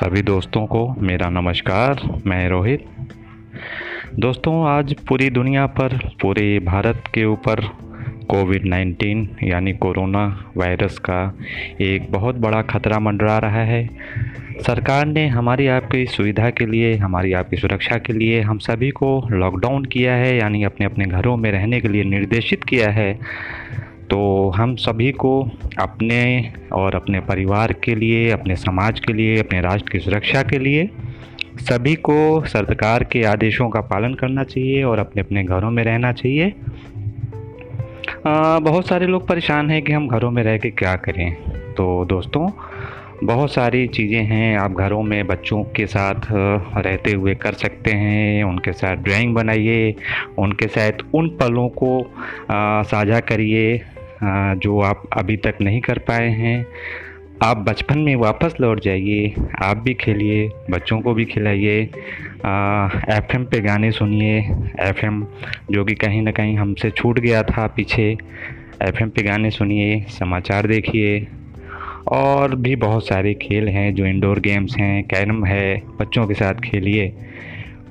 सभी दोस्तों को मेरा नमस्कार, मैं रोहित। दोस्तों, आज पूरी दुनिया पर, पूरे भारत के ऊपर कोविड 19 यानी कोरोना वायरस का एक बहुत बड़ा खतरा मंडरा रहा है। सरकार ने हमारी आपकी सुविधा के लिए, हमारी आपकी सुरक्षा के लिए, हम सभी को लॉकडाउन किया है, यानी अपने अपने घरों में रहने के लिए निर्देशित किया है। तो हम सभी को अपने और अपने परिवार के लिए अपने समाज के लिए अपने राष्ट्र की सुरक्षा के लिए सभी को सरकार के आदेशों का पालन करना चाहिए और अपने अपने घरों में रहना चाहिए। आ, बहुत सारे लोग परेशान हैं कि हम घरों में रह के क्या करें। तो दोस्तों बहुत सारी चीज़ें हैं आप घरों में बच्चों के साथ रहते हुए कर सकते हैं उनके साथ ड्राइंग बनाइए उनके साथ उन पलों को साझा करिए। जो आप अभी तक नहीं कर पाए हैं, आप बचपन में वापस लौट जाइए, आप भी खेलिए, बच्चों को भी खिलाइए एफ़ एम पे गाने सुनिए एफ़ एम जो कि कहीं ना कहीं हमसे छूट गया था पीछे एफ़ एम पे गाने सुनिए, समाचार देखिए, और भी बहुत सारे खेल हैं जो इंडोर गेम्स हैं, कैरम है, बच्चों के साथ खेलिए।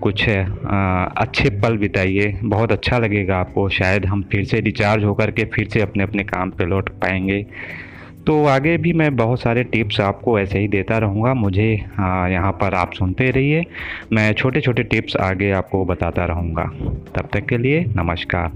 कुछ अच्छे पल बिताइए। बहुत अच्छा लगेगा आपको। शायद हम फिर से रिचार्ज होकर के फिर से अपने अपने काम पे लौट पाएँगे। तो आगे भी मैं बहुत सारे टिप्स आपको ऐसे ही देता रहूँगा। मुझे यहाँ पर आप सुनते रहिए। मैं छोटे छोटे टिप्स आगे आपको बताता रहूँगा। तब तक के लिए नमस्कार।